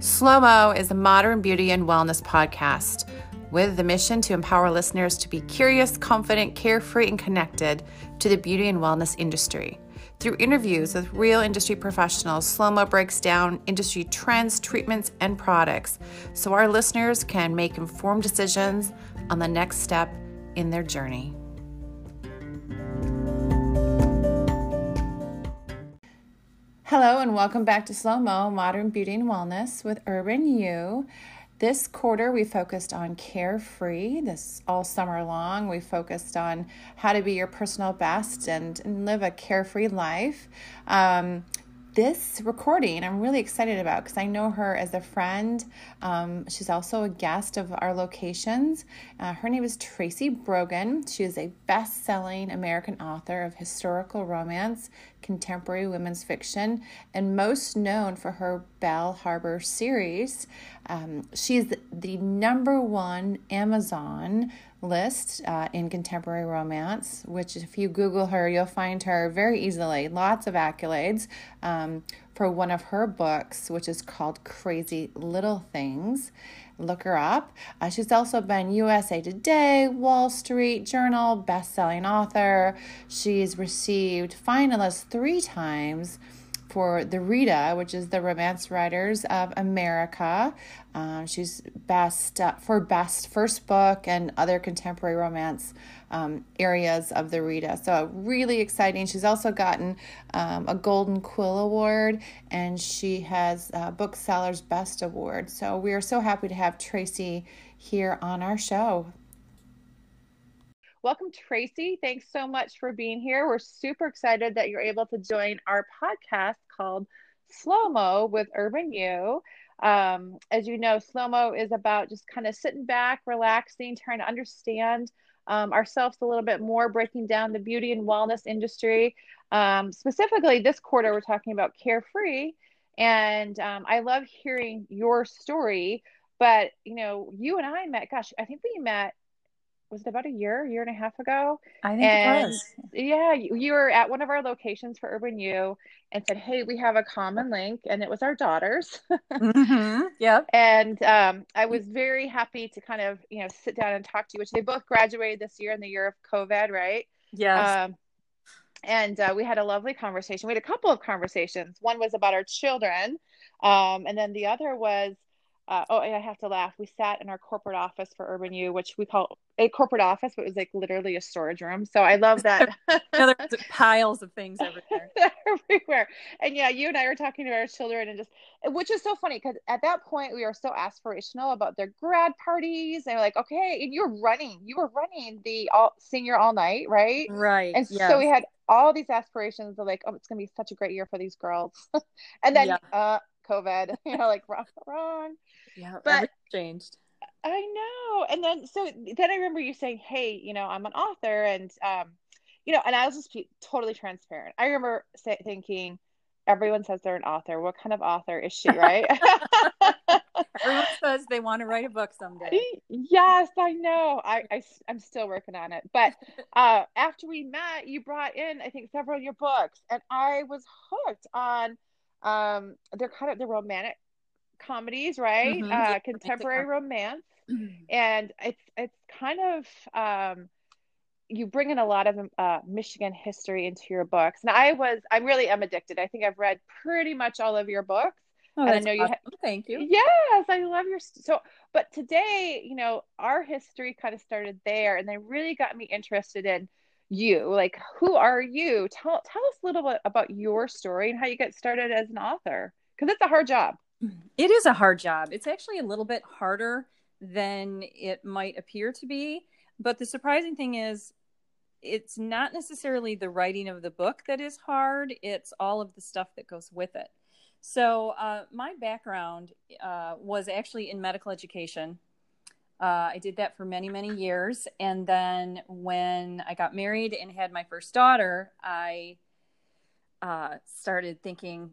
Slow Mo is a modern beauty and wellness podcast with the mission to empower listeners to be curious, confident, carefree, and connected to the beauty and wellness industry. Through interviews with real industry professionals, Slow Mo breaks down industry trends, treatments, and products so our listeners can make informed decisions on the next step in their journey. Hello, and welcome back to Slow Mo Modern Beauty and Wellness with Urban You. This quarter, we focused on carefree. This all summer long, we focused on how to be your personal best and, and live a carefree life. Um, this recording I'm really excited about because I know her as a friend. Um, she's also a guest of our locations. Uh, her name is Tracy Brogan. She is a best selling American author of historical romance, contemporary women's fiction, and most known for her Bell Harbor series. Um, she's the number one Amazon list uh, in contemporary romance, which, if you Google her, you'll find her very easily. Lots of accolades um, for one of her books, which is called Crazy Little Things. Look her up. Uh, she's also been USA Today, Wall Street Journal, best-selling author. She's received finalists three times for the Rita, which is the Romance Writers of America. Um, she's best uh, for best first book and other contemporary romance um, areas of the Rita. So really exciting. She's also gotten um, a Golden Quill Award and she has a Booksellers Best Award. So we are so happy to have Tracy here on our show. Welcome, Tracy. Thanks so much for being here. We're super excited that you're able to join our podcast called Slow Mo with Urban You. Um, as you know, slow mo is about just kind of sitting back, relaxing, trying to understand um, ourselves a little bit more, breaking down the beauty and wellness industry. Um, specifically, this quarter, we're talking about carefree. And um, I love hearing your story. But, you know, you and I met, gosh, I think we met was it about a year, year and a half ago? I think and, it was. Yeah, you, you, were at one of our locations for Urban You and said, "Hey, we have a common link," and it was our daughters. mm-hmm. Yep. And um, I was very happy to kind of you know sit down and talk to you, which they both graduated this year in the year of COVID, right? Yes. Um, and uh, we had a lovely conversation. We had a couple of conversations. One was about our children, um, and then the other was uh, oh, I have to laugh. We sat in our corporate office for Urban You, which we call a corporate office, but it was like literally a storage room. So I love that. There's piles of things everywhere. everywhere. And yeah, you and I were talking to our children and just, which is so funny because at that point we were so aspirational about their grad parties. And we're like, okay, and you were running, you were running the all senior all night, right? Right. And yes. so we had all these aspirations of like, oh, it's going to be such a great year for these girls. and then, yeah. uh, COVID, you know, like wrong, wrong. Yeah, but changed. I know. And then so then I remember you saying, "Hey, you know, I'm an author," and um, you know, and I was just totally transparent. I remember say, thinking, everyone says they're an author. What kind of author is she, right? everyone says they want to write a book someday. Yes, I know. I, I am still working on it. But uh, after we met, you brought in I think several of your books, and I was hooked on. Um, they're kind of the romantic comedies, right? Mm-hmm. Uh, contemporary romance, mm-hmm. and it's it's kind of um, you bring in a lot of uh, Michigan history into your books, and I was I really am addicted. I think I've read pretty much all of your books. Oh, and I know awesome. you. Ha- Thank you. Yes, I love your so. But today, you know, our history kind of started there, and they really got me interested in you. Like, who are you? Tell tell us a little bit about your story and how you got started as an author, because it's a hard job. It is a hard job. It's actually a little bit harder than it might appear to be. But the surprising thing is, it's not necessarily the writing of the book that is hard, it's all of the stuff that goes with it. So, uh, my background uh, was actually in medical education. Uh, I did that for many, many years. And then when I got married and had my first daughter, I uh, started thinking,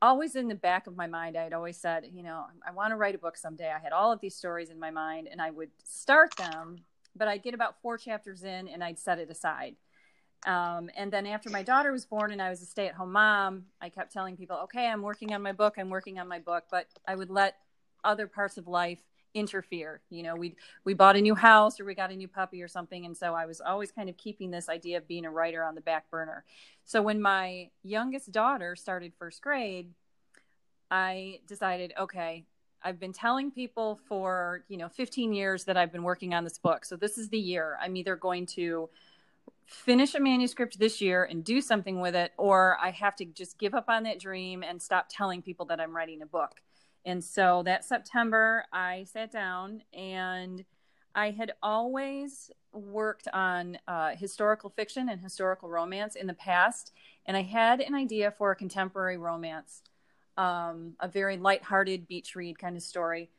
always in the back of my mind, I had always said, you know, I want to write a book someday. I had all of these stories in my mind and I would start them, but I'd get about four chapters in and I'd set it aside. Um, and then after my daughter was born and I was a stay at home mom, I kept telling people, okay, I'm working on my book, I'm working on my book, but I would let other parts of life interfere. You know, we we bought a new house or we got a new puppy or something, and so I was always kind of keeping this idea of being a writer on the back burner. So when my youngest daughter started first grade, I decided, okay, I've been telling people for, you know, 15 years that I've been working on this book. So this is the year. I'm either going to finish a manuscript this year and do something with it, or I have to just give up on that dream and stop telling people that I'm writing a book. And so that September, I sat down and I had always worked on uh, historical fiction and historical romance in the past, and I had an idea for a contemporary romance, um, a very light-hearted beach read kind of story.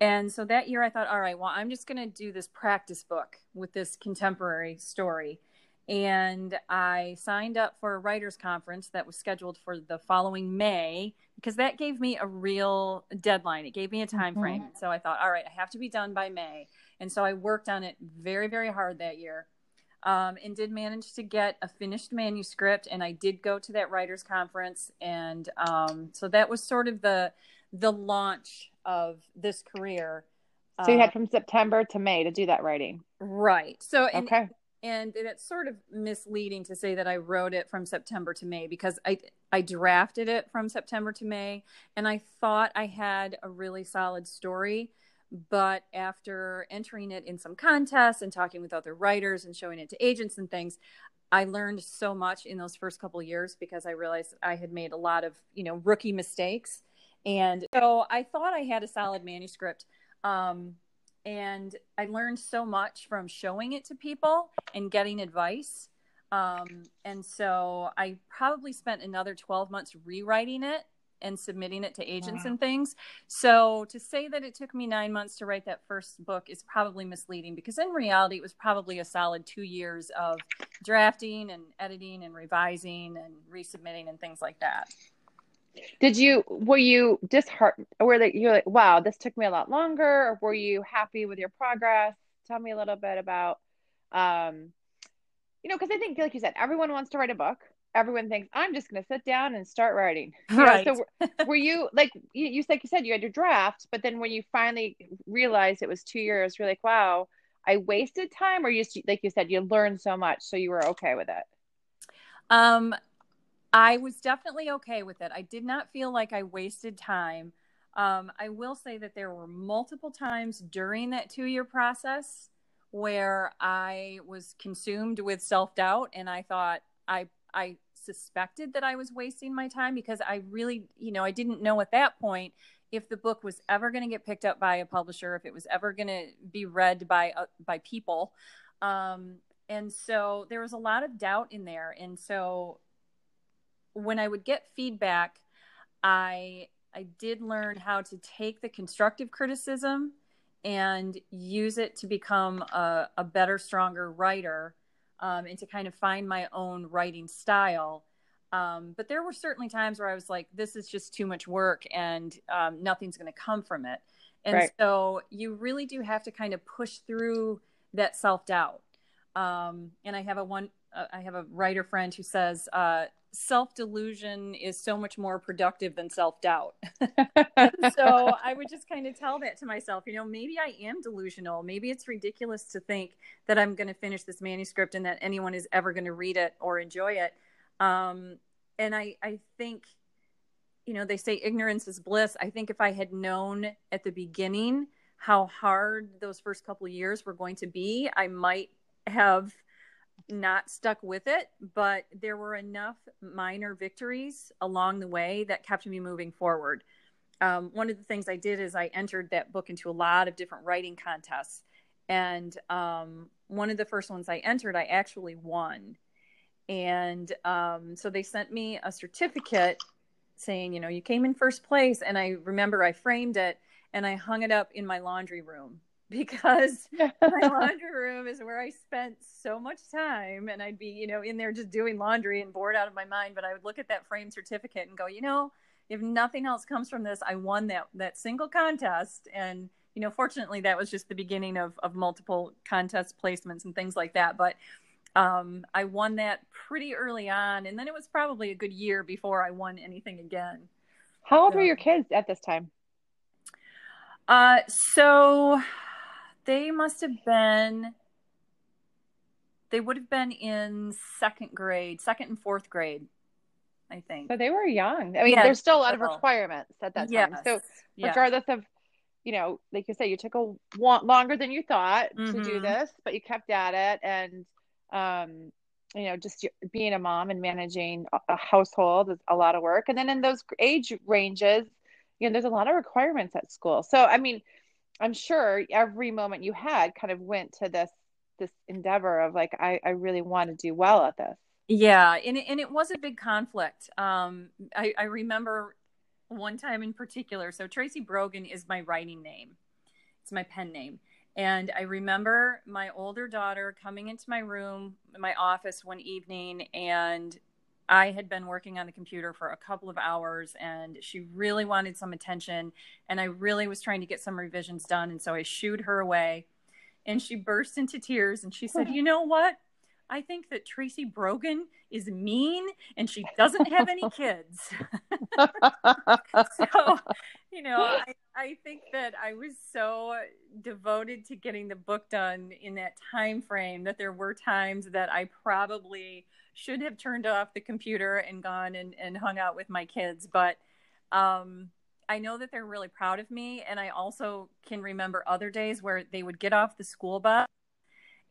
And so that year, I thought, all right, well, I'm just going to do this practice book with this contemporary story and I signed up for a writers conference that was scheduled for the following May because that gave me a real deadline. It gave me a time mm-hmm. frame. So I thought, all right, I have to be done by May. And so I worked on it very, very hard that year. Um, and did manage to get a finished manuscript and I did go to that writers conference and um, so that was sort of the the launch of this career. So you had uh, from September to May to do that writing. Right. So okay and it's sort of misleading to say that I wrote it from September to May because I I drafted it from September to May and I thought I had a really solid story. But after entering it in some contests and talking with other writers and showing it to agents and things I learned so much in those first couple years because I realized I had made a lot of, you know, rookie mistakes. And so I thought I had a solid manuscript. Um, and I learned so much from showing it to people and getting advice. Um, and so I probably spent another 12 months rewriting it and submitting it to agents wow. and things. So to say that it took me nine months to write that first book is probably misleading because in reality, it was probably a solid two years of drafting and editing and revising and resubmitting and things like that. Did you were you disheartened? Were that you're like, wow, this took me a lot longer, or were you happy with your progress? Tell me a little bit about, um, you know, because I think, like you said, everyone wants to write a book. Everyone thinks I'm just going to sit down and start writing. You right. Know, so were, were, you like you, you like you said you had your draft, but then when you finally realized it was two years, you're like, wow, I wasted time, or you like you said you learned so much, so you were okay with it. Um, I was definitely okay with it. I did not feel like I wasted time. Um, I will say that there were multiple times during that two year process where I was consumed with self doubt and I thought I I suspected that I was wasting my time because I really, you know, I didn't know at that point if the book was ever going to get picked up by a publisher, if it was ever going to be read by uh, by people. Um, and so there was a lot of doubt in there. And so when I would get feedback, I I did learn how to take the constructive criticism and use it to become a, a better, stronger writer, um, and to kind of find my own writing style. Um, but there were certainly times where I was like, "This is just too much work, and um, nothing's going to come from it." And right. so you really do have to kind of push through that self doubt. Um, and I have a one, uh, I have a writer friend who says, uh, self delusion is so much more productive than self doubt. so I would just kind of tell that to myself, you know, maybe I am delusional. Maybe it's ridiculous to think that I'm going to finish this manuscript and that anyone is ever going to read it or enjoy it. Um, and I, I think, you know, they say ignorance is bliss. I think if I had known at the beginning how hard those first couple years were going to be, I might have not stuck with it, but there were enough minor victories along the way that kept me moving forward. Um, one of the things I did is I entered that book into a lot of different writing contests. And um, one of the first ones I entered, I actually won. And um, so they sent me a certificate saying, you know, you came in first place. And I remember I framed it and I hung it up in my laundry room because my laundry room is where I spent so much time and I'd be, you know, in there just doing laundry and bored out of my mind. But I would look at that frame certificate and go, you know, if nothing else comes from this, I won that that single contest. And, you know, fortunately that was just the beginning of, of multiple contest placements and things like that. But um, I won that pretty early on, and then it was probably a good year before I won anything again. How old so, were your kids at this time? Uh, so they must have been. They would have been in second grade, second and fourth grade, I think. So they were young. I mean, there's still a lot of requirements at that time. Yes. So regardless yes. of you know, like you say, you took a longer than you thought mm-hmm. to do mm-hmm. this, but you kept at it, and um, you know, just being a mom and managing a household is a lot of work. And then in those age ranges, you know, there's a lot of requirements at school. So, I mean, I'm sure every moment you had kind of went to this this endeavor of like, I, I really want to do well at this. Yeah, and it, and it was a big conflict. Um, I, I remember one time in particular. So Tracy Brogan is my writing name. It's my pen name. And I remember my older daughter coming into my room, my office one evening, and I had been working on the computer for a couple of hours and she really wanted some attention. And I really was trying to get some revisions done. And so I shooed her away and she burst into tears and she said, oh. You know what? I think that Tracy Brogan is mean and she doesn't have any kids. so, you know, I, I think that I was so devoted to getting the book done in that time frame that there were times that I probably should have turned off the computer and gone and, and hung out with my kids. But um, I know that they're really proud of me. And I also can remember other days where they would get off the school bus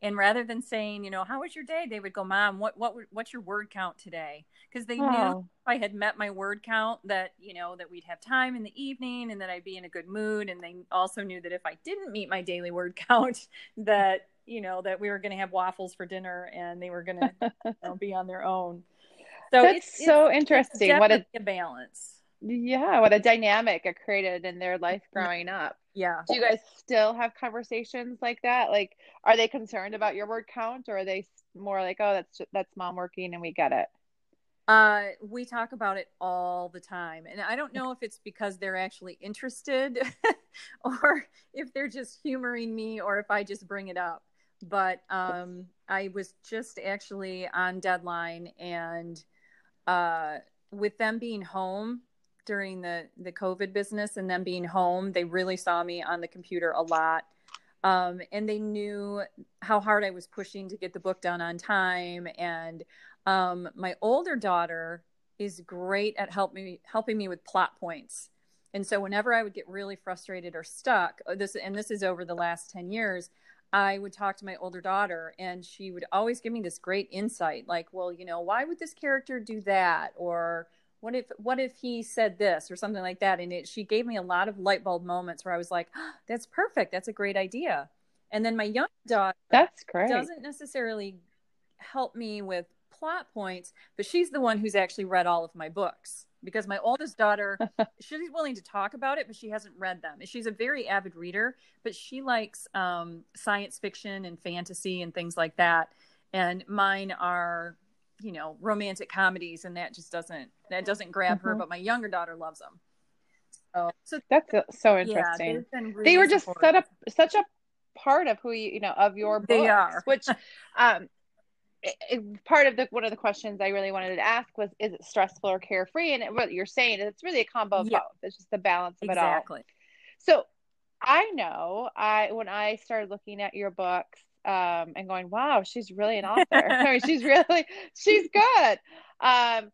and rather than saying, you know, how was your day, they would go, "Mom, what what what's your word count today?" Because they oh. knew if I had met my word count that you know that we'd have time in the evening and that I'd be in a good mood. And they also knew that if I didn't meet my daily word count, that you know that we were going to have waffles for dinner and they were going to you know, be on their own. So that's it's, so it's, interesting. It's what a, a balance. Yeah, what a dynamic it created in their life growing up. Yeah. Do you guys still have conversations like that? Like, are they concerned about your word count, or are they more like, "Oh, that's that's mom working, and we get it"? Uh, we talk about it all the time, and I don't know if it's because they're actually interested, or if they're just humoring me, or if I just bring it up. But um, I was just actually on deadline, and uh, with them being home, during the the COVID business and them being home, they really saw me on the computer a lot. Um, and they knew how hard I was pushing to get the book done on time. And um, my older daughter is great at help me helping me with plot points. And so whenever I would get really frustrated or stuck, uh, this and this is over the last 10 years, I would talk to my older daughter and she would always give me this great insight like, well, you know, why would this character do that or what if what if he said this or something like that? And it she gave me a lot of light bulb moments where i was like oh, that's perfect. That's a great idea. And then my young daughter that's great. doesn't necessarily help me with plot points but she's the one who's actually read all of my books because my oldest daughter she's willing to talk about it but she hasn't read them. She's a very avid reader but she likes um, science fiction and fantasy and things like that. And mine are you know romantic comedies and that just doesn't that doesn't grab mm-hmm. her but my younger daughter loves them so, so that's so interesting yeah, really they were just set up such a part of who you you know of your books they are. which um it, it, part of the one of the questions I really wanted to ask was is it stressful or carefree? And it, what you're saying is it's really a combo of both. It's just the balance of exactly. it all. So I know I when I started looking at your books um, and going, wow, she's really an author. I mean, she's really, she's good. Um,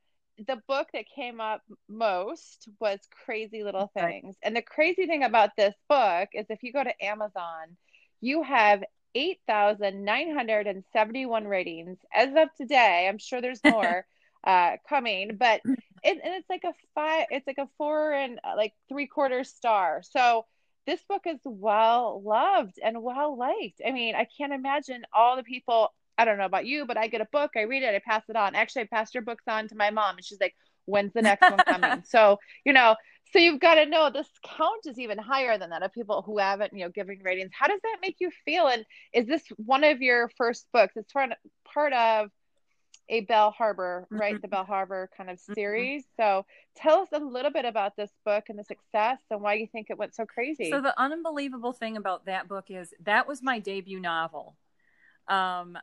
the book that came up most was Crazy Little Things. And the crazy thing about this book is if you go to Amazon, you have 8,971 ratings as of today. I'm sure there's more uh, coming, but it, and it's like a five, it's like a four and uh, like three quarter star. So this book is well loved and well liked. I mean, I can't imagine all the people. I don't know about you, but I get a book, I read it, I pass it on. Actually, I passed your books on to my mom, and she's like, "When's the next one coming?" so you know, so you've got to know this count is even higher than that of people who haven't, you know, giving ratings. How does that make you feel? And is this one of your first books? It's part part of a Bell Harbor, right? Mm-hmm. The Bell Harbor kind of mm-hmm. series. Mm-hmm. So tell us a little bit about this book and the success and why you think it went so crazy. So the unbelievable thing about that book is that was my debut novel. Um,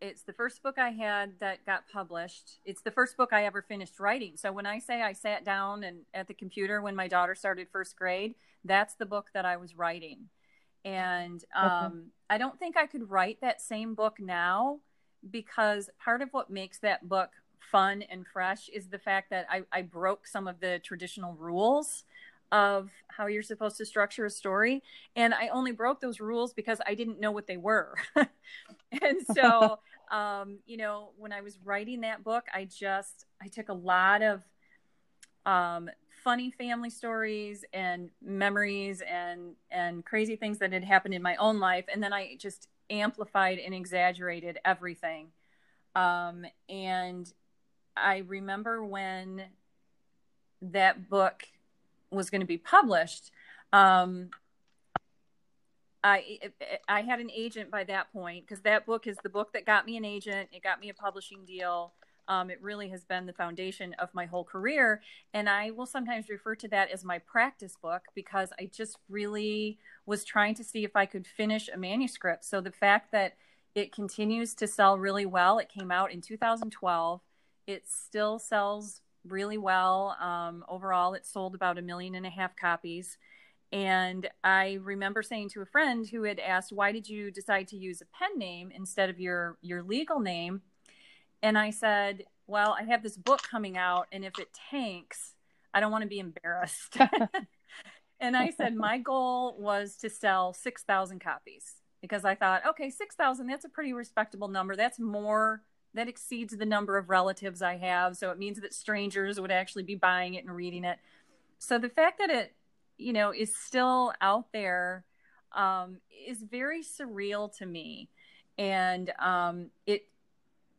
it's the first book I had that got published. It's the first book I ever finished writing. So when I say I sat down and at the computer when my daughter started first grade, that's the book that I was writing. And um, okay. I don't think I could write that same book now because part of what makes that book fun and fresh is the fact that I, I broke some of the traditional rules of how you're supposed to structure a story. And I only broke those rules because I didn't know what they were. and so, um, you know, when I was writing that book, I just, I took a lot of um, funny family stories and memories and, and crazy things that had happened in my own life. And then I just amplified and exaggerated everything. Um, and I remember when that book was going to be published, um, I I had an agent by that point because that book is the book that got me an agent. It got me a publishing deal. Um, it really has been the foundation of my whole career, and I will sometimes refer to that as my practice book because I just really was trying to see if I could finish a manuscript. So the fact that it continues to sell really well. It came out in 2012. It still sells really well. Um, overall, it sold about a million and a half copies. And I remember saying to a friend who had asked, "Why did you decide to use a pen name instead of your your legal name?" And I said, "Well, I have this book coming out, and if it tanks, I don't want to be embarrassed." and I said, "My goal was to sell six thousand copies because I thought, okay, six thousand, that's a pretty respectable number. That's more." that exceeds the number of relatives I have. So it means that strangers would actually be buying it and reading it. So the fact that it, you know, is still out there um, is very surreal to me, and um, it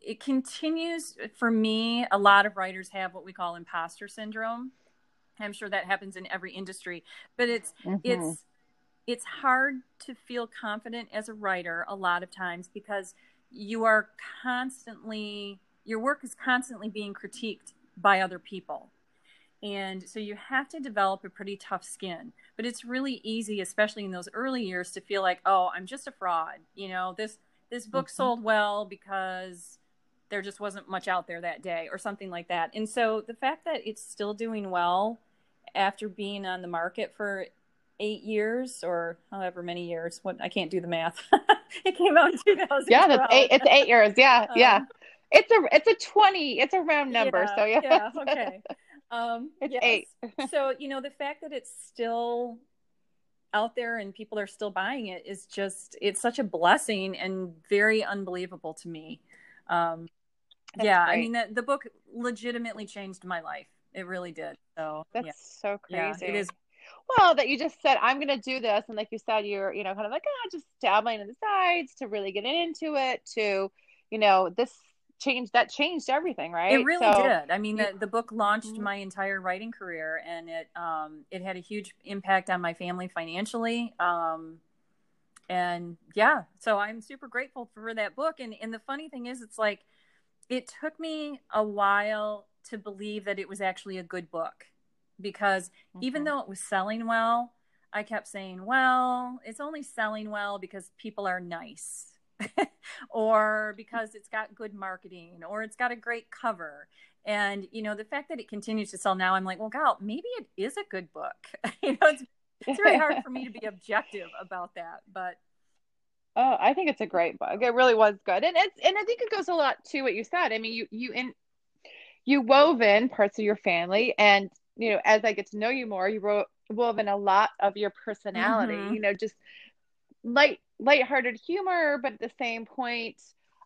it continues for me. A lot of writers have what we call imposter syndrome. I'm sure that happens in every industry, but it's mm-hmm. it's it's hard to feel confident as a writer a lot of times because you are constantly your work is constantly being critiqued by other people and so you have to develop a pretty tough skin but it's really easy especially in those early years to feel like oh i'm just a fraud you know this this book mm-hmm. sold well because there just wasn't much out there that day or something like that and so the fact that it's still doing well after being on the market for eight years or however many years what i can't do the math it came out in 2000. Yeah, that's eight. It's eight years. Yeah, um, yeah. It's a it's a twenty. It's a round number. Yeah, so yeah. Yeah. Okay. Um, it's yes. eight. so you know the fact that it's still out there and people are still buying it is just it's such a blessing and very unbelievable to me. Um, yeah, great. I mean the the book legitimately changed my life. It really did. So that's yeah. so crazy. Yeah, it is well that you just said i'm going to do this and like you said you're you know kind of like oh, just dabbling in the sides to really get into it to you know this changed that changed everything right it really so, did i mean the, the book launched mm-hmm. my entire writing career and it um it had a huge impact on my family financially um and yeah so i'm super grateful for that book and and the funny thing is it's like it took me a while to believe that it was actually a good book because mm-hmm. even though it was selling well, I kept saying, well, it's only selling well because people are nice. or because it's got good marketing or it's got a great cover. And you know, the fact that it continues to sell now, I'm like, well, gal, maybe it is a good book. you know, it's, it's very hard for me to be objective about that, but Oh, I think it's a great book. It really was good, and it's and I think it goes a lot to what you said. I mean, you you in you wove in parts of your family, and you know, as I get to know you more, you wrote woven a lot of your personality, mm-hmm. you know, just light lighthearted humor, but at the same point,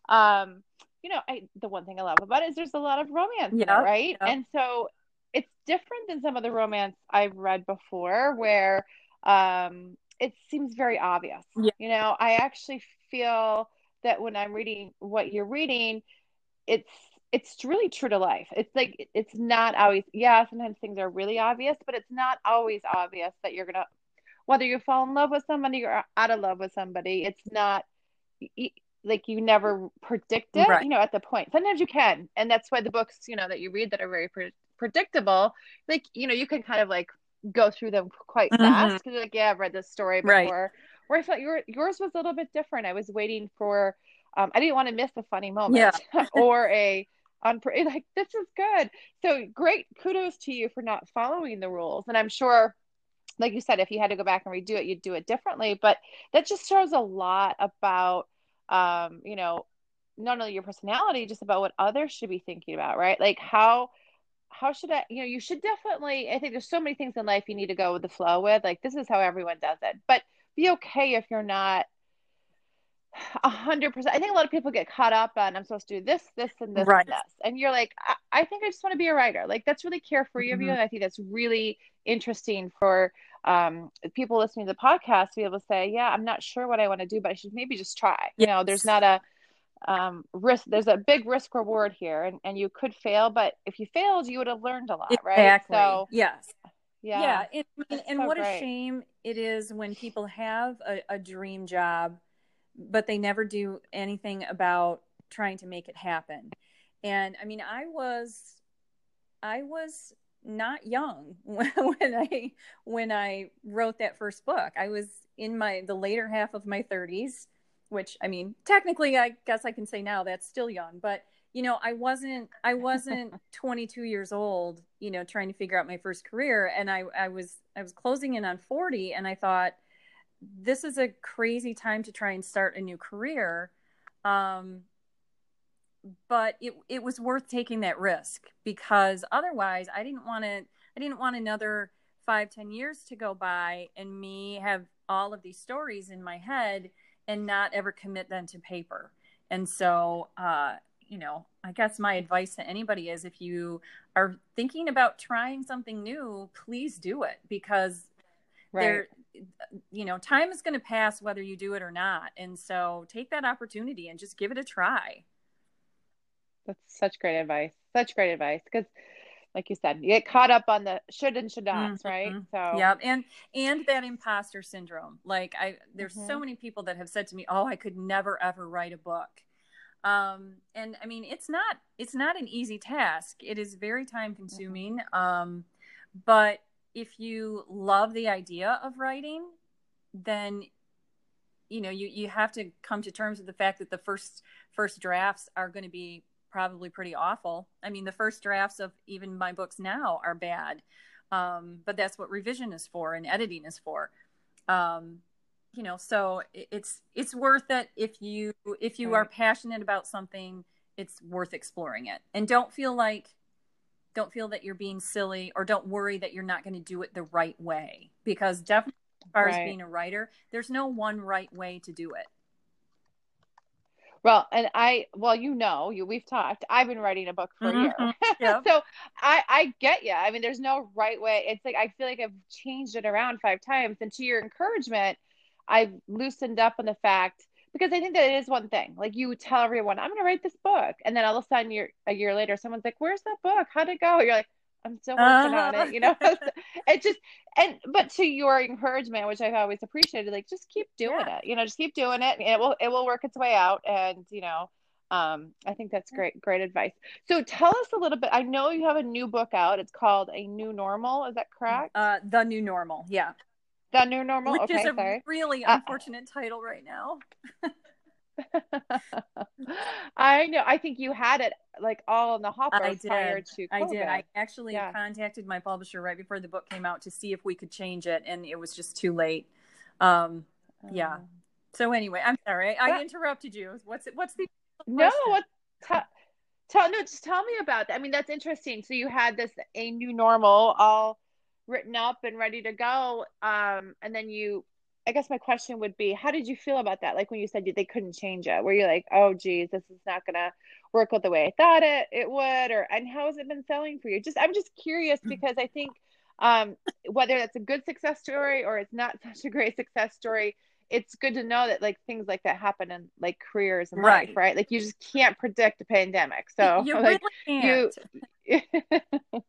um, you know, I the one thing I love about it is there's a lot of romance yep, in right? And so it's different than some of the romance I've read before where um it seems very obvious. Yeah. You know, I actually feel that when I'm reading what you're reading, it's it's really true to life. It's like it's not always yeah, sometimes things are really obvious, but it's not always obvious that you're gonna whether you fall in love with somebody or out of love with somebody, it's not like you never predict it, right. you know, at the point. Sometimes you can, and that's why the books, you know, that you read that are very pre- predictable, like you know, you can kind of like go through them quite mm-hmm. fast because like, yeah, I've read this story before. Right. Where I felt your yours was a little bit different. I was waiting for um, I didn't want to miss a funny moment yeah. or a on like this is good. So great kudos to you for not following the rules. And I'm sure like you said, if you had to go back and redo it, you'd do it differently. But that just shows a lot about um, you know, not only your personality, just about what others should be thinking about, right? Like how how should I, you know, you should definitely, I think there's so many things in life you need to go with the flow with. Like, this is how everyone does it. But be okay if you're not a hundred percent. I think a lot of people get caught up on I'm supposed to do this, this, and this, right. and this, and you're like, I, I, think I just want to be a writer. Like that's really carefree mm-hmm. of you, mm-hmm. and I think that's really interesting for um, people listening to the podcast to be able to say, yeah, I'm not sure what I want to do, but I should maybe just try. Yes. You know, there's not a um, risk. There's a big risk reward here, and and you could fail, but if you failed, you would have learned a lot, right? Exactly. So yes. Yeah. Yeah. And, and, what great. a shame it is when people have a, a dream job but they never do anything about trying to make it happen. And I mean, I was, I was not young when, I when I wrote that first book. I was in my the later half of my 30s, which I mean, technically, I guess I can say now that's still young, but you know, I wasn't I wasn't 22 years old, you know, trying to figure out my first career, and I I was I was closing in on 40, and I thought this is a crazy time to try and start a new career. Um, but it it was worth taking that risk because otherwise I didn't want to I didn't want another five ten years to go by and me have all of these stories in my head and not ever commit them to paper. And so uh, you know, I guess my advice to anybody is if you are thinking about trying something new, please do it because right. there you know time is going to pass whether you do it or not and so take that opportunity and just give it a try that's such great advice such great advice because like you said you get caught up on the should and should nots mm-hmm. right so yeah and and that imposter syndrome like i there's mm-hmm. so many people that have said to me oh i could never ever write a book um and i mean it's not it's not an easy task it is very time consuming mm-hmm. um but if you love the idea of writing, then you know you you have to come to terms with the fact that the first first drafts are going to be probably pretty awful. I mean, the first drafts of even my books now are bad, um, but that's what revision is for and editing is for. Um, you know, so it's it's worth it if you if you are passionate about something, it's worth exploring it, and don't feel like don't feel that you're being silly or don't worry that you're not going to do it the right way because definitely as far right. as being a writer there's no one right way to do it well and i well you know you we've talked i've been writing a book for mm-hmm. a year mm-hmm. so i i get you i mean there's no right way it's like i feel like i've changed it around five times and to your encouragement i've loosened up on the fact because I think that it is one thing. Like you tell everyone, I'm going to write this book, and then all of a sudden, you're a year later, someone's like, "Where's that book? How'd it go?" You're like, "I'm still working uh-huh. on it," you know. it just and but to your encouragement, which I've always appreciated, like just keep doing yeah. it. You know, just keep doing it. it will it will work its way out, and you know. Um, I think that's great, great advice. So tell us a little bit. I know you have a new book out. It's called A New Normal. Is that correct? Uh, the New Normal. Yeah. The new normal, which okay, is a sorry. really uh, unfortunate uh, title right now. I know. I think you had it like all in the hopper I did. prior to COVID. I did. I actually yeah. contacted my publisher right before the book came out to see if we could change it, and it was just too late. Um, yeah. Um, so anyway, I'm sorry. I interrupted you. What's it? What's the no? What? tell no. Just tell me about that. I mean, that's interesting. So you had this a new normal all written up and ready to go um and then you i guess my question would be how did you feel about that like when you said they couldn't change it were you like oh geez this is not gonna work out the way i thought it it would or and how has it been selling for you just i'm just curious mm. because i think um whether that's a good success story or it's not such a great success story it's good to know that like things like that happen in like careers and right. life, right? Like you just can't predict a pandemic. So you like really can't. you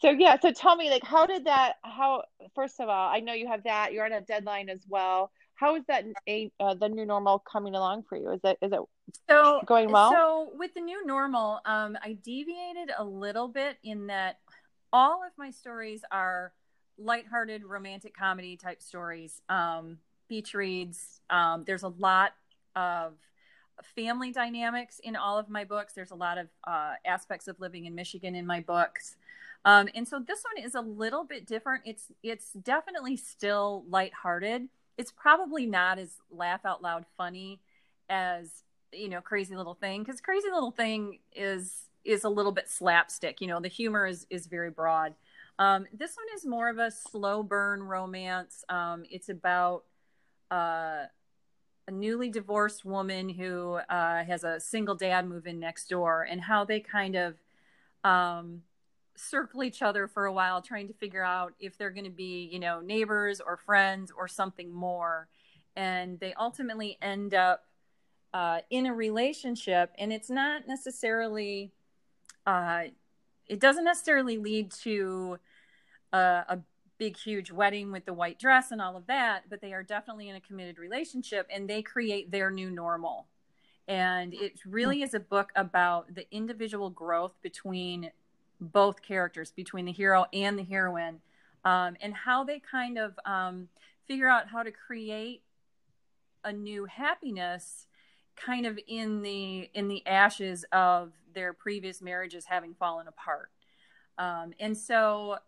so yeah so tell me like how did that how first of all i know you have that you're on a deadline as well how is that a, uh, the new normal coming along for you is it is it so going well so with the new normal um i deviated a little bit in that all of my stories are lighthearted romantic comedy type stories um beach reads um there's a lot of family dynamics in all of my books. There's a lot of uh, aspects of living in Michigan in my books. Um, and so this one is a little bit different. It's it's definitely still lighthearted. It's probably not as laugh out loud funny as you know Crazy Little Thing because Crazy Little Thing is is a little bit slapstick. You know, the humor is is very broad. Um, this one is more of a slow burn romance. Um, it's about uh, a newly divorced woman who uh, has a single dad move in next door and how they kind of um, circle each other for a while trying to figure out if they're going to be you know neighbors or friends or something more. And they ultimately end up uh, in a relationship and it's not necessarily uh, it doesn't necessarily lead to a, a big huge wedding with the white dress and all of that but they are definitely in a committed relationship and they create their new normal. And it really is a book about the individual growth between both characters between the hero and the heroine um, and how they kind of um, figure out how to create a new happiness kind of in the in the ashes of their previous marriages having fallen apart um, and so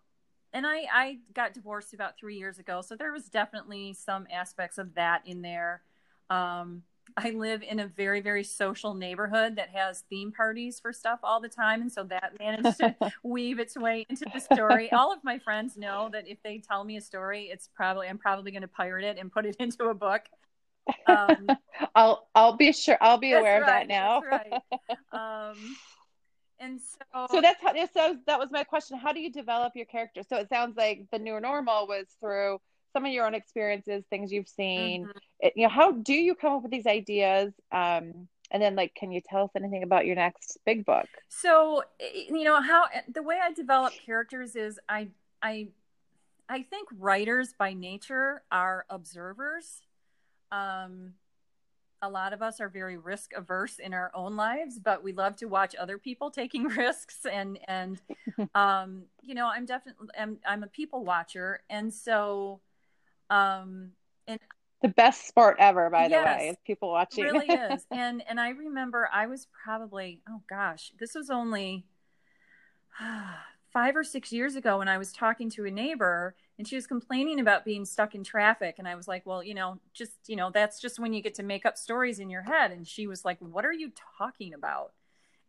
and I, I got divorced about three years ago, so there was definitely some aspects of that in there. Um, I live in a very, very social neighborhood that has theme parties for stuff all the time. And so that managed to weave its way into the story. All of my friends know that if they tell me a story, it's probably, I'm probably going to pirate it and put it into a book. Um, I'll, I'll be sure, I'll be aware right, of that now. right. Um, and so so that's how so that was my question how do you develop your character so it sounds like the new normal was through some of your own experiences things you've seen mm-hmm. it, you know how do you come up with these ideas um and then like can you tell us anything about your next big book so you know how the way i develop characters is i i i think writers by nature are observers um a lot of us are very risk averse in our own lives, but we love to watch other people taking risks. And and um, you know, I'm definitely I'm I'm a people watcher, and so um, and the best sport ever, by yes, the way, is people watching. It really is. And and I remember I was probably oh gosh, this was only five or six years ago when I was talking to a neighbor and she was complaining about being stuck in traffic. And i was like well you know just you know that's just when you get to make up stories in your head. And she was like what are you talking about?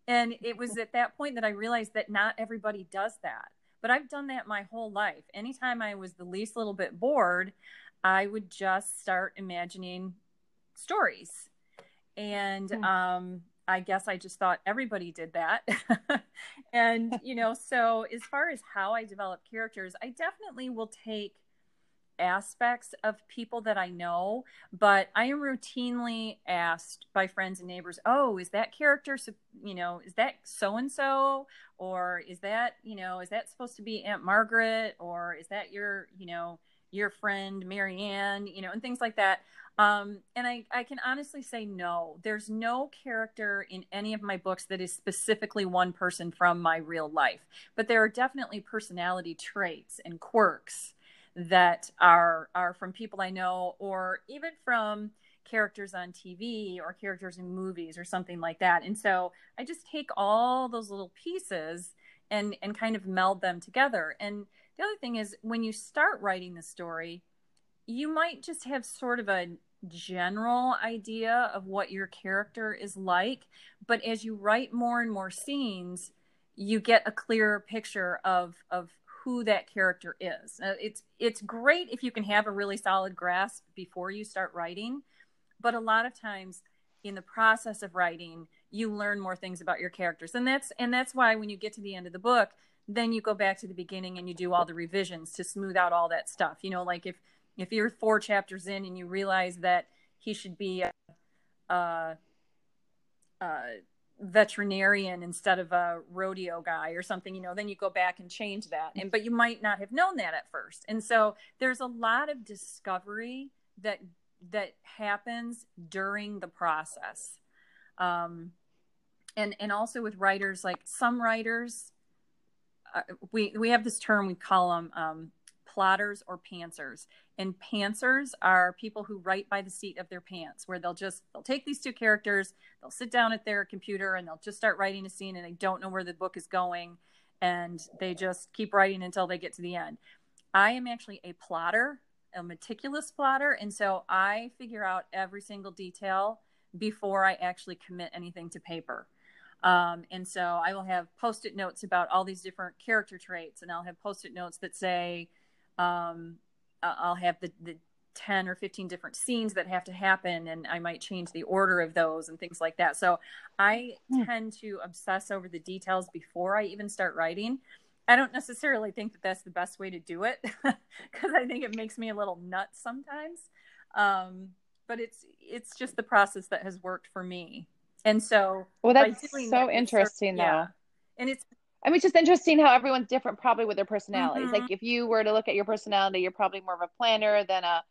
And it was at that point that i realized that not everybody does that but i've done that my whole life anytime i was the least little bit bored i would just start imagining stories and hmm. um I guess I just thought everybody did that. and, you know, so as far as how I develop characters, I definitely will take aspects of people that I know, but I am routinely asked by friends and neighbors, "Oh, is that character, you know, is that so and so, or is that, you know, is that supposed to be Aunt Margaret, or is that your, you know, your friend Marianne, you know, and things like that." Um, and I, I can honestly say no. There's no character in any of my books that is specifically one person from my real life, but there are definitely personality traits and quirks that are are from people I know, or even from characters on TV or characters in movies or something like that. And so I just take all those little pieces and and kind of meld them together. And the other thing is when you start writing the story, you might just have sort of a general idea of what your character is like, but as you write more and more scenes, you get a clearer picture of of who that character is. Uh, it's it's great if you can have a really solid grasp before you start writing, but a lot of times in the process of writing, you learn more things about your characters. And that's and that's why when you get to the end of the book, then you go back to the beginning and you do all the revisions to smooth out all that stuff. You know, like if if you're four chapters in and you realize that he should be a, a, a veterinarian instead of a rodeo guy or something you know then you go back and change that. And but you might not have known that at first. And so there's a lot of discovery that that happens during the process. Um and and also with writers like some writers uh, we we have this term we call them um plotters or pantsers. And pantsers are people who write by the seat of their pants, where they'll just they'll take these two characters, they'll sit down at their computer and they'll just start writing a scene and they don't know where the book is going and they just keep writing until they get to the end. I am actually a plotter, a meticulous plotter, and so I figure out every single detail before I actually commit anything to paper. Um, and so I will have post it notes about all these different character traits, and I'll have post it notes that say, um, I'll have the, the 10 or 15 different scenes that have to happen, and I might change the order of those and things like that. So I mm. tend to obsess over the details before I even start writing. I don't necessarily think that that's the best way to do it because I think it makes me a little nuts sometimes. Um, but it's it's just the process that has worked for me. And so, well, that's so interesting, though. Yeah. And it's, I mean, it's just interesting how everyone's different, probably with their personalities. Mm-hmm. Like, if you were to look at your personality, you're probably more of a planner than a,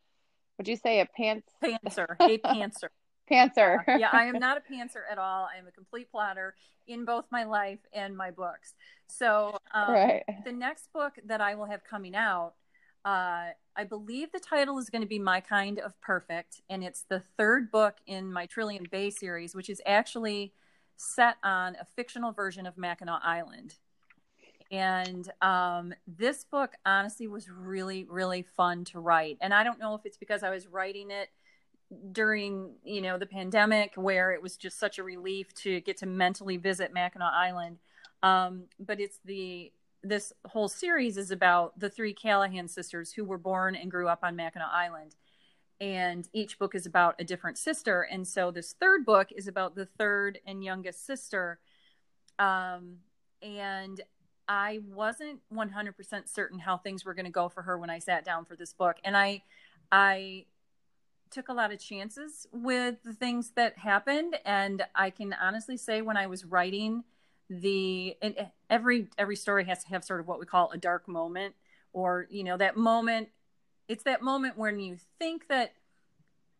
would you say a pants? Pantser, a pantser. pantser. Uh, yeah, I am not a pantser at all. I am a complete plotter in both my life and my books. So, um, right. the next book that I will have coming out uh, I believe the title is going to be My Kind of Perfect, and it's the third book in my Trillium Bay series, which is actually set on a fictional version of Mackinac Island. And um, this book, honestly, was really, really fun to write. And I don't know if it's because I was writing it during, you know, the pandemic, where it was just such a relief to get to mentally visit Mackinac Island. Um, but it's the this whole series is about the three Callahan sisters who were born and grew up on Mackinac Island. And each book is about a different sister. And so this third book is about the third and youngest sister. Um, and I wasn't 100% certain how things were going to go for her when I sat down for this book. And I, I took a lot of chances with the things that happened. And I can honestly say, when I was writing the every every story has to have sort of what we call a dark moment or you know that moment it's that moment when you think that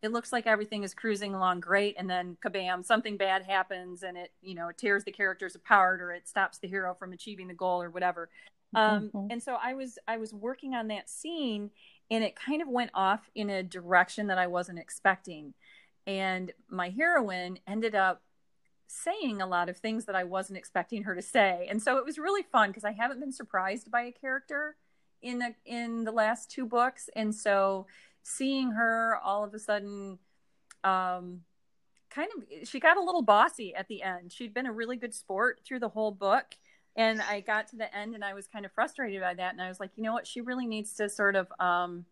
it looks like everything is cruising along great and then kabam something bad happens and it you know it tears the characters apart or it stops the hero from achieving the goal or whatever um, mm-hmm. and so i was i was working on that scene and it kind of went off in a direction that i wasn't expecting and my heroine ended up saying a lot of things that I wasn't expecting her to say. And so it was really fun because I haven't been surprised by a character in the in the last two books. And so seeing her all of a sudden um kind of she got a little bossy at the end. She'd been a really good sport through the whole book. And I got to the end and I was kind of frustrated by that. And I was like, you know what? She really needs to sort of um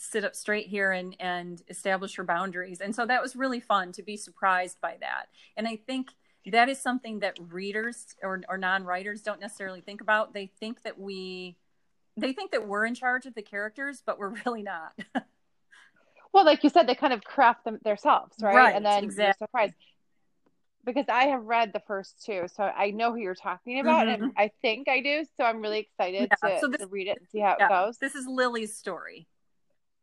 sit up straight here and and establish her boundaries and so that was really fun to be surprised by that and i think that is something that readers or, or non-writers don't necessarily think about they think that we they think that we're in charge of the characters but we're really not well like you said they kind of craft them themselves right, right and then exactly. you're surprised because I have read the first two, so I know who you're talking about, mm-hmm. and I think I do. So I'm really excited yeah. to, so this, to, read it and see how yeah. it goes. This is Lily's story.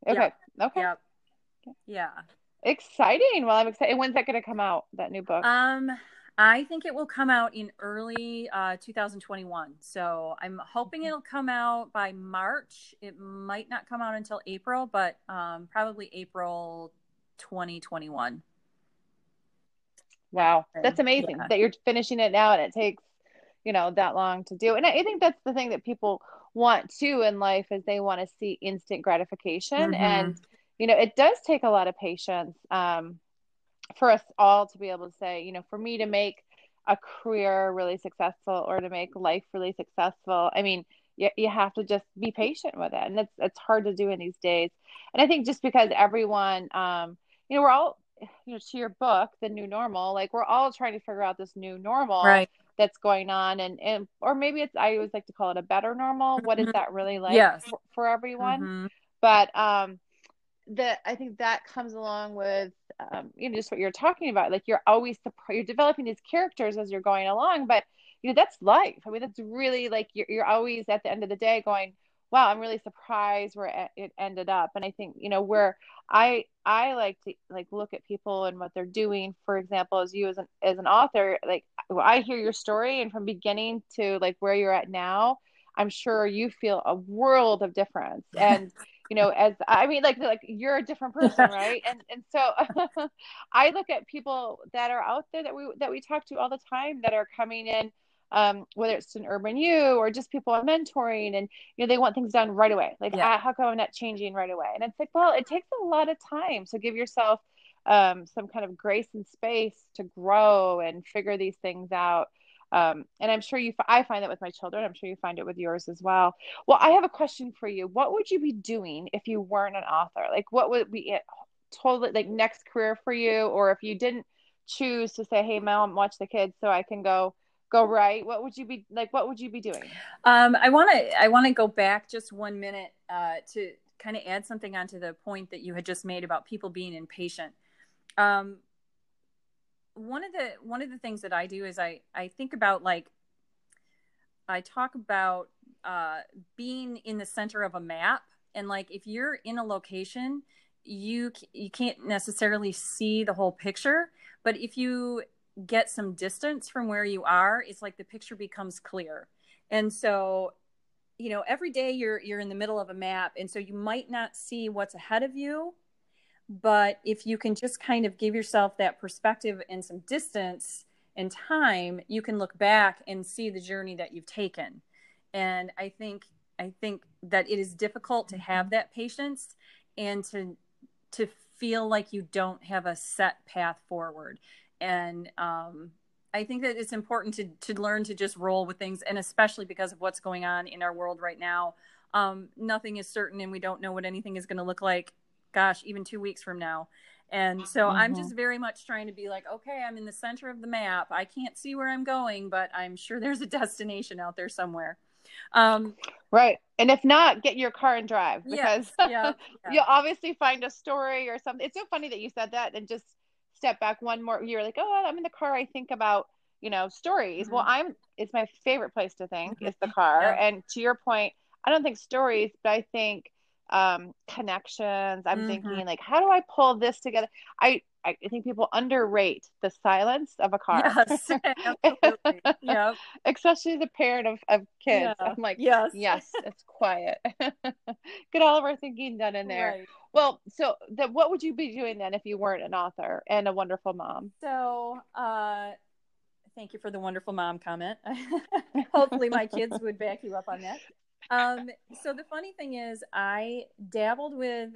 Okay. Okay. Yep. Yeah. Exciting. Well, I'm excited. When's that going to come out? That new book? Um, I think it will come out in early uh, 2021. So I'm hoping it'll come out by March. It might not come out until April, but um, probably April 2021. Wow, that's amazing yeah. that you're finishing it now and it takes you know that long to do. And I think that's the thing that people want to in life is they want to see instant gratification mm-hmm. and you know it does take a lot of patience um, for us all to be able to say you know for me to make a career really successful or to make life really successful i mean you, you have to just be patient with it and it's it's hard to do in these days and i think just because everyone um you know we're all you know to your book the new normal like we're all trying to figure out this new normal right that's going on and, and or maybe it's i always like to call it a better normal what is mm-hmm. that really like yes. for, for everyone mm-hmm. but um that i think that comes along with um, you know just what you're talking about like you're always you're developing these characters as you're going along but you know that's life. I mean that's really like you're, you're always at the end of the day going wow i'm really surprised where it ended up. And i think you know where i i like to like look at people and what they're doing. For example as you as an as an author like i hear your story and from beginning to like where you're at now I'm sure you feel a world of difference. And you know, as I mean, like like you're a different person, right? And and so I look at people that are out there that we that we talk to all the time that are coming in um, whether it's an urban you or just people I'm mentoring and you know they want things done right away like yeah. ah, how come I'm not changing right away and it's like well it takes a lot of time so give yourself um, some kind of grace and space to grow and figure these things out um, and I'm sure you I find that with my children I'm sure you find it with yours as well. Well I have a question for you. What would you be doing if you weren't an author? Like what would be it totally like next career for you? Or if you didn't choose to say hey mom watch the kids so I can go go right what would you be like what would you be doing? Um, i want to i want to go back just one minute uh, to kind of add something onto the point that you had just made about people being impatient. Um, one of the one of the things that i do is i i think about like i talk about uh, being in the center of a map. And like if you're in a location you you can't necessarily see the whole picture. But if you get some distance from where you are, it's like the picture becomes clear. And so, you know, every day you're you're in the middle of a map. And so you might not see what's ahead of you, but if you can just kind of give yourself that perspective and some distance and time, you can look back and see the journey that you've taken. And I think I think that it is difficult to have that patience and to to feel like you don't have a set path forward and um, I think that it's important to to learn to just roll with things, and especially because of what's going on in our world right now. Um, nothing is certain, and we don't know what anything is going to look like. Gosh, even two weeks from now. And so mm-hmm. I'm just very much trying to be like, okay, I'm in the center of the map. I can't see where I'm going, but I'm sure there's a destination out there somewhere. Um, right. And if not, get your car and drive because yeah, yeah. you'll obviously find a story or something. It's so funny that you said that and just step back one more you're like oh i'm in the car i think about you know stories mm-hmm. well i'm it's my favorite place to think mm-hmm. is the car yeah. and to your point i don't think stories but i think um connections i'm mm-hmm. thinking like how do i pull this together i I think people underrate the silence of a car. Yes, absolutely. yeah. Especially the parent of, of kids. Yeah. I'm like, yes, yes, it's quiet. Get all of our thinking done in there. Right. Well, so that what would you be doing then if you weren't an author and a wonderful mom? So, uh, thank you for the wonderful mom comment. Hopefully, my kids would back you up on that. Um, so the funny thing is, I dabbled with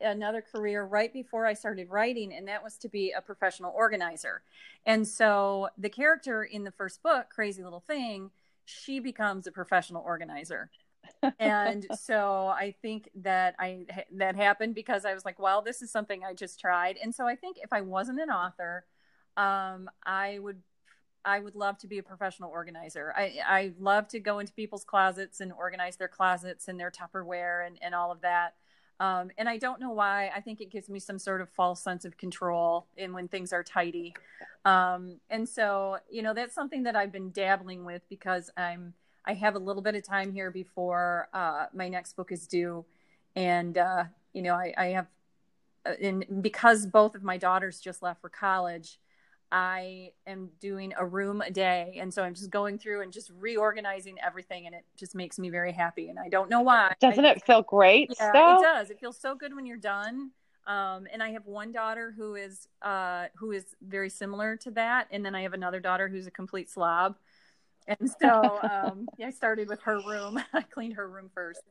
another career right before I started writing, and that was to be a professional organizer. And so the character in the first book, Crazy Little Thing, she becomes a professional organizer and so I think that I that happened because I was like, well, this is something I just tried. And so I think if I wasn't an author, um, I would I would love to be a professional organizer. I I love to go into people's closets and organize their closets and their Tupperware and and all of that. Um, and I don't know why. I think it gives me some sort of false sense of control in when things are tidy. Um, and so, you know, that's something that I've been dabbling with because I'm I have a little bit of time here before uh, my next book is due, and uh, you know I, I have, uh, and because both of my daughters just left for college, I am doing a room a day, and so I'm just going through and just reorganizing everything, and it just makes me very happy. And I don't know why. Doesn't I, it feel great? Yeah, though? it does. It feels so good when you're done. Um, and I have one daughter who is uh, who is very similar to that, and then I have another daughter who's a complete slob. And so um, yeah, I started with her room. I cleaned her room first.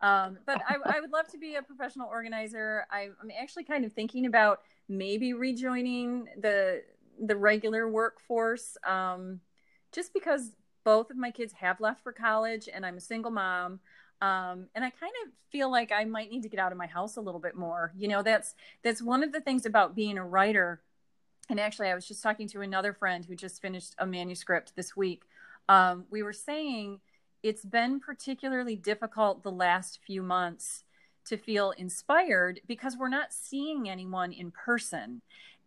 Um, but I, I, would love to be a professional organizer. I, am actually kind of thinking about maybe rejoining the the regular workforce, um, just because both of my kids have left for college, and I'm a single mom. Um, and I kind of feel like I might need to get out of my house a little bit more. You know, that's that's one of the things about being a writer. And actually, I was just talking to another friend who just finished a manuscript this week um, we were saying it's been particularly difficult the last few months to feel inspired because we're not seeing anyone in person.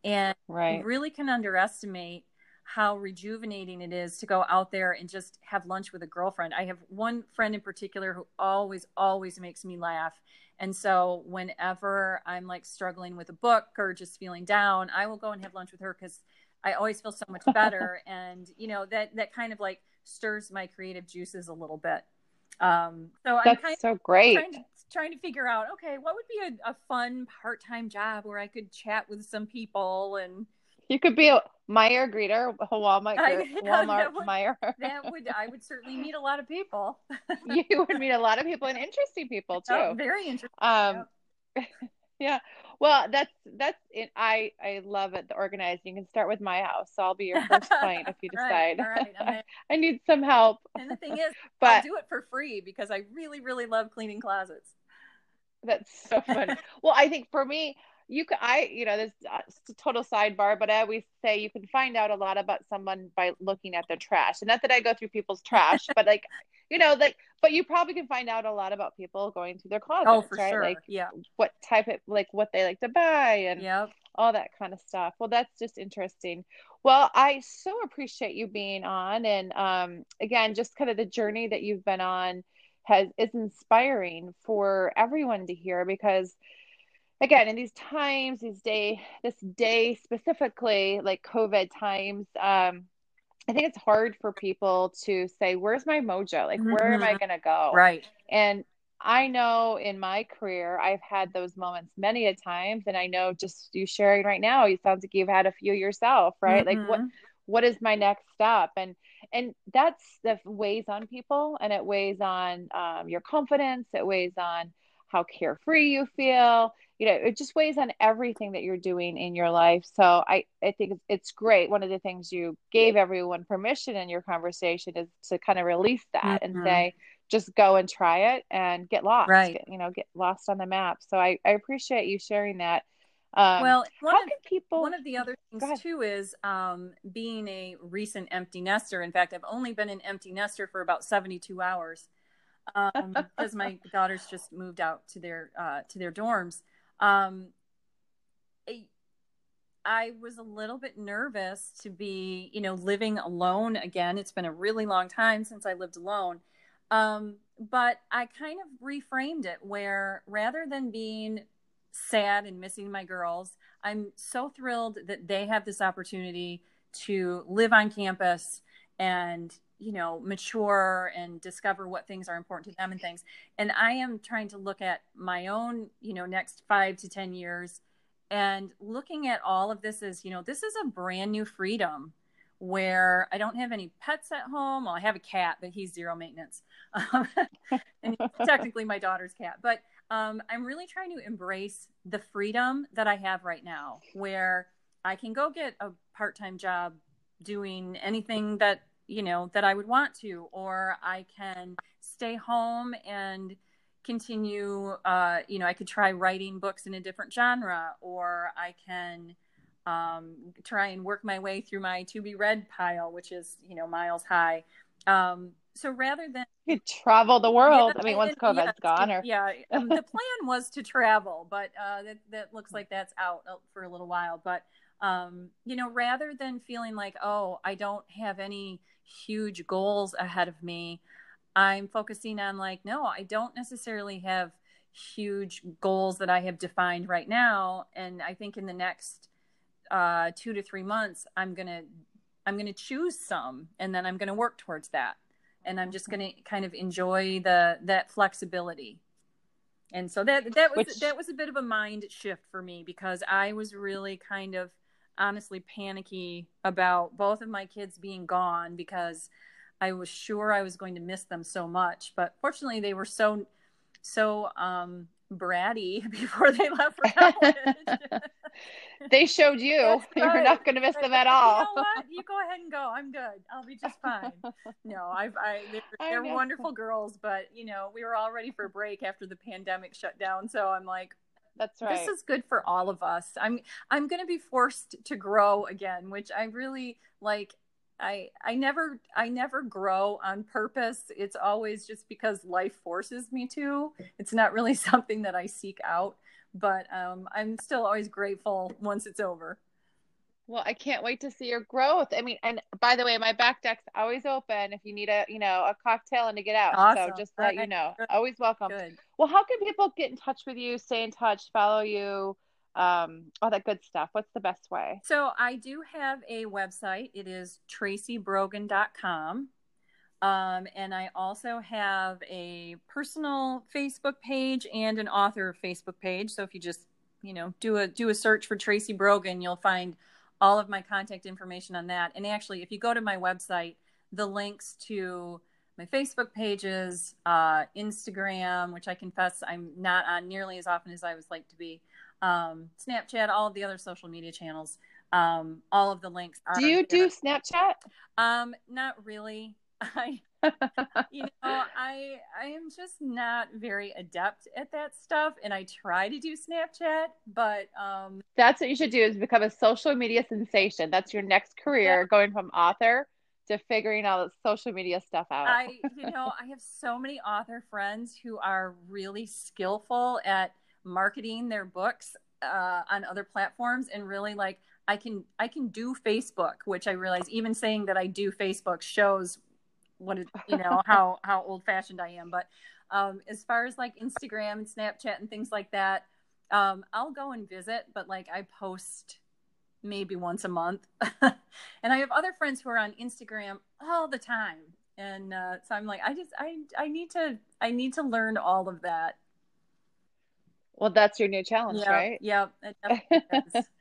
And right. really can underestimate how rejuvenating it is to go out there and just have lunch with a girlfriend. I have one friend in particular who always, always makes me laugh. And so whenever I'm like struggling with a book or just feeling down, I will go and have lunch with her because I always feel so much better. and, you know, that, that kind of like stirs my creative juices a little bit. Um, so That's I'm kind so great. of trying to, trying to figure out, okay, what would be a, a fun part time job where I could chat with some people and You could be a Meijer greeter, a Walmart, I- Walmart that would- Meijer. that would I would certainly meet a lot of people. you would meet a lot of people and interesting people too. Oh, very interesting. Um, yeah. Yeah well, that's that's it. I I love it. The organizing. You can start with my house, so I'll be your first client if you decide. all right. I'm. I need some help, And the thing is, I'll but do it for free because I really, really love cleaning closets. that's so funny. well, I think for me, you can. I you know this uh, a total sidebar, but I always say you can find out a lot about someone by looking at their trash. And not that I go through people's trash, but like you know like but you probably can find out a lot about people going through their closets, Oh, for right? sure. Like yeah. what type of like what they like to buy and Yep. all that kind of stuff. Well, that's just interesting. Well, I so appreciate you being on, and um, again, just kind of the journey that you've been on has is inspiring for everyone to hear because, again, in these times, these day, this day specifically, like COVID times, um, I think it's hard for people to say, "Where's my mojo? Like, where am I Mhm. going to go?" Right. And I know in my career, I've had those moments many a times. And I know just you sharing right now, it sounds like you've had a few yourself, right? Like what, Mhm. what is my next step? And, and that's that weighs on people and it weighs on um, your confidence. It weighs on how carefree you feel. You know, it just weighs on everything that you're doing in your life. So I, I think it's, it's great. One of the things you gave everyone permission in your conversation is to kind of release that and Mhm. say, just go and try it and get lost Right. you know get lost on the map so i, I appreciate you sharing that um, well, one how of, can people one of the other things too is um, being a recent empty nester. In fact, I've only been an empty nester for about 72 hours um, because my daughters just moved out to their uh, to their dorms. Um, I- was a little bit nervous to be, you know, living alone again. It's been a really long time since I lived alone. Um, but I kind of reframed it where rather than being sad and missing my girls, I'm so thrilled that they have this opportunity to live on campus and, you know, mature and discover what things are important to them and things. And I am trying to look at my own, you know, next five to 10 years and looking at all of this as, you know, this is a brand new freedom where I don't have any pets at home. Well, I have a cat, but he's zero maintenance. Um, and technically my daughter's cat. But um, I'm really trying to embrace the freedom that I have right now, where I can go get a part time job doing anything that, you know, that I would want to, or I can stay home and continue, uh, you know, I could try writing books in a different genre, or I can um, try and work my way through my to be read pile, which is, you know, miles high. Um, so rather than you travel the world yeah, i mean once covid's yes, gone or yeah, um, the plan was to travel, but uh, that that looks like that's out uh, for a little while. But um, you know, rather than feeling like, oh, I don't have any huge goals ahead of me, I'm focusing on like, no, I don't necessarily have huge goals that I have defined right now, and I think in the next uh, two to three months, I'm gonna I'm gonna choose some, and then I'm gonna work towards that. And I'm just going to kind of enjoy the that flexibility. And so that that was Which- that was a bit of a mind shift for me because I was really kind of honestly panicky about both of my kids being gone because I was sure I was going to miss them so much. But fortunately, they were so so um, bratty before they left for college. they showed you you're not going to miss them at You all know what? You go ahead and go. I'm good. I'll be just fine. No, I've, I, they're, they're know. wonderful girls, but you know, we were all ready for a break after the pandemic shut down. So I'm like, that's right this is good for all of us. I'm, I'm going to be forced to grow again, which I really like. I, I never, I never grow on purpose. It's always just because life forces me to. It's not really something that I seek out, but um, I'm still always grateful once it's over. Well, I can't wait to see your growth. I mean, and by the way, my back deck's always open if you need a, you know, a cocktail and to get out. Awesome. So just to let you know, Good. always welcome. Good. Well, how can people get in touch with you, stay in touch, follow you, um, all that good stuff? What's the best way? So I do have a website. It is tracybrogan.com. Um, and I also have a personal Facebook page and an author Facebook page. So if you just, you know, do a do a search for Tracy Brogan, you'll find all of my contact information on that. And actually, if you go to my website, the links to my Facebook pages, uh, Instagram, which I confess I'm not on nearly as often as I would like to be, um, Snapchat, all of the other social media channels. Um, all of the links. Are Do you do Snapchat? Um, not really. I, you know, I I am just not very adept at that stuff, and I try to do Snapchat, but um, that's what you should do is become a social media sensation. That's your next career, yeah. going from author to figuring all the social media stuff out. I, you know, I have so many author friends who are really skillful at marketing their books uh, on other platforms, and really like I can I can do Facebook, which I realize even saying that I do Facebook shows what it, you know how how old fashioned I am. But um, as far as like Instagram and Snapchat and things like that, um, I'll go and visit, but like I post maybe once a month, and I have other friends who are on Instagram all the time, and uh, so I'm like, I just I I need to I need to learn all of that. Well, that's your new challenge, yeah, right? Yeah,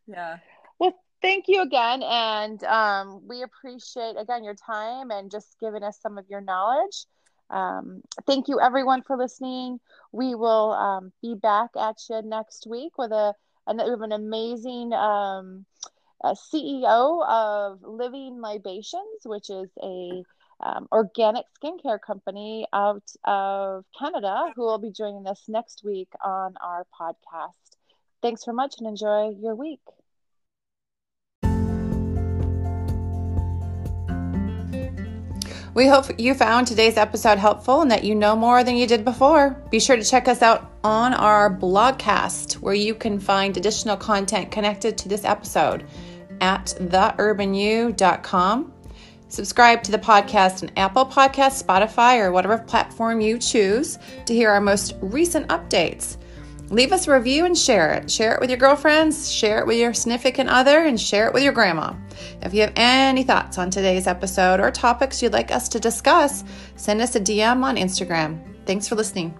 yeah. Thank you again. And um, we appreciate, again, your time and just giving us some of your knowledge. Um, thank you, everyone, for listening. We will um, be back at you next week with a, an, an amazing um, CEO of Living Libations, which is a um, organic skincare company out of Canada, who will be joining us next week on our podcast. Thanks so much and enjoy your week. We hope you found today's episode helpful and that you know more than you did before. Be sure to check us out on our blogcast, where you can find additional content connected to this episode at theurbanu.com. Subscribe to the podcast on Apple Podcasts, Spotify, or whatever platform you choose to hear our most recent updates. Leave us a review and share it. Share it with your girlfriends, share it with your significant other, and share it with your grandma. If you have any thoughts on today's episode or topics you'd like us to discuss, send us a DM on Instagram. Thanks for listening.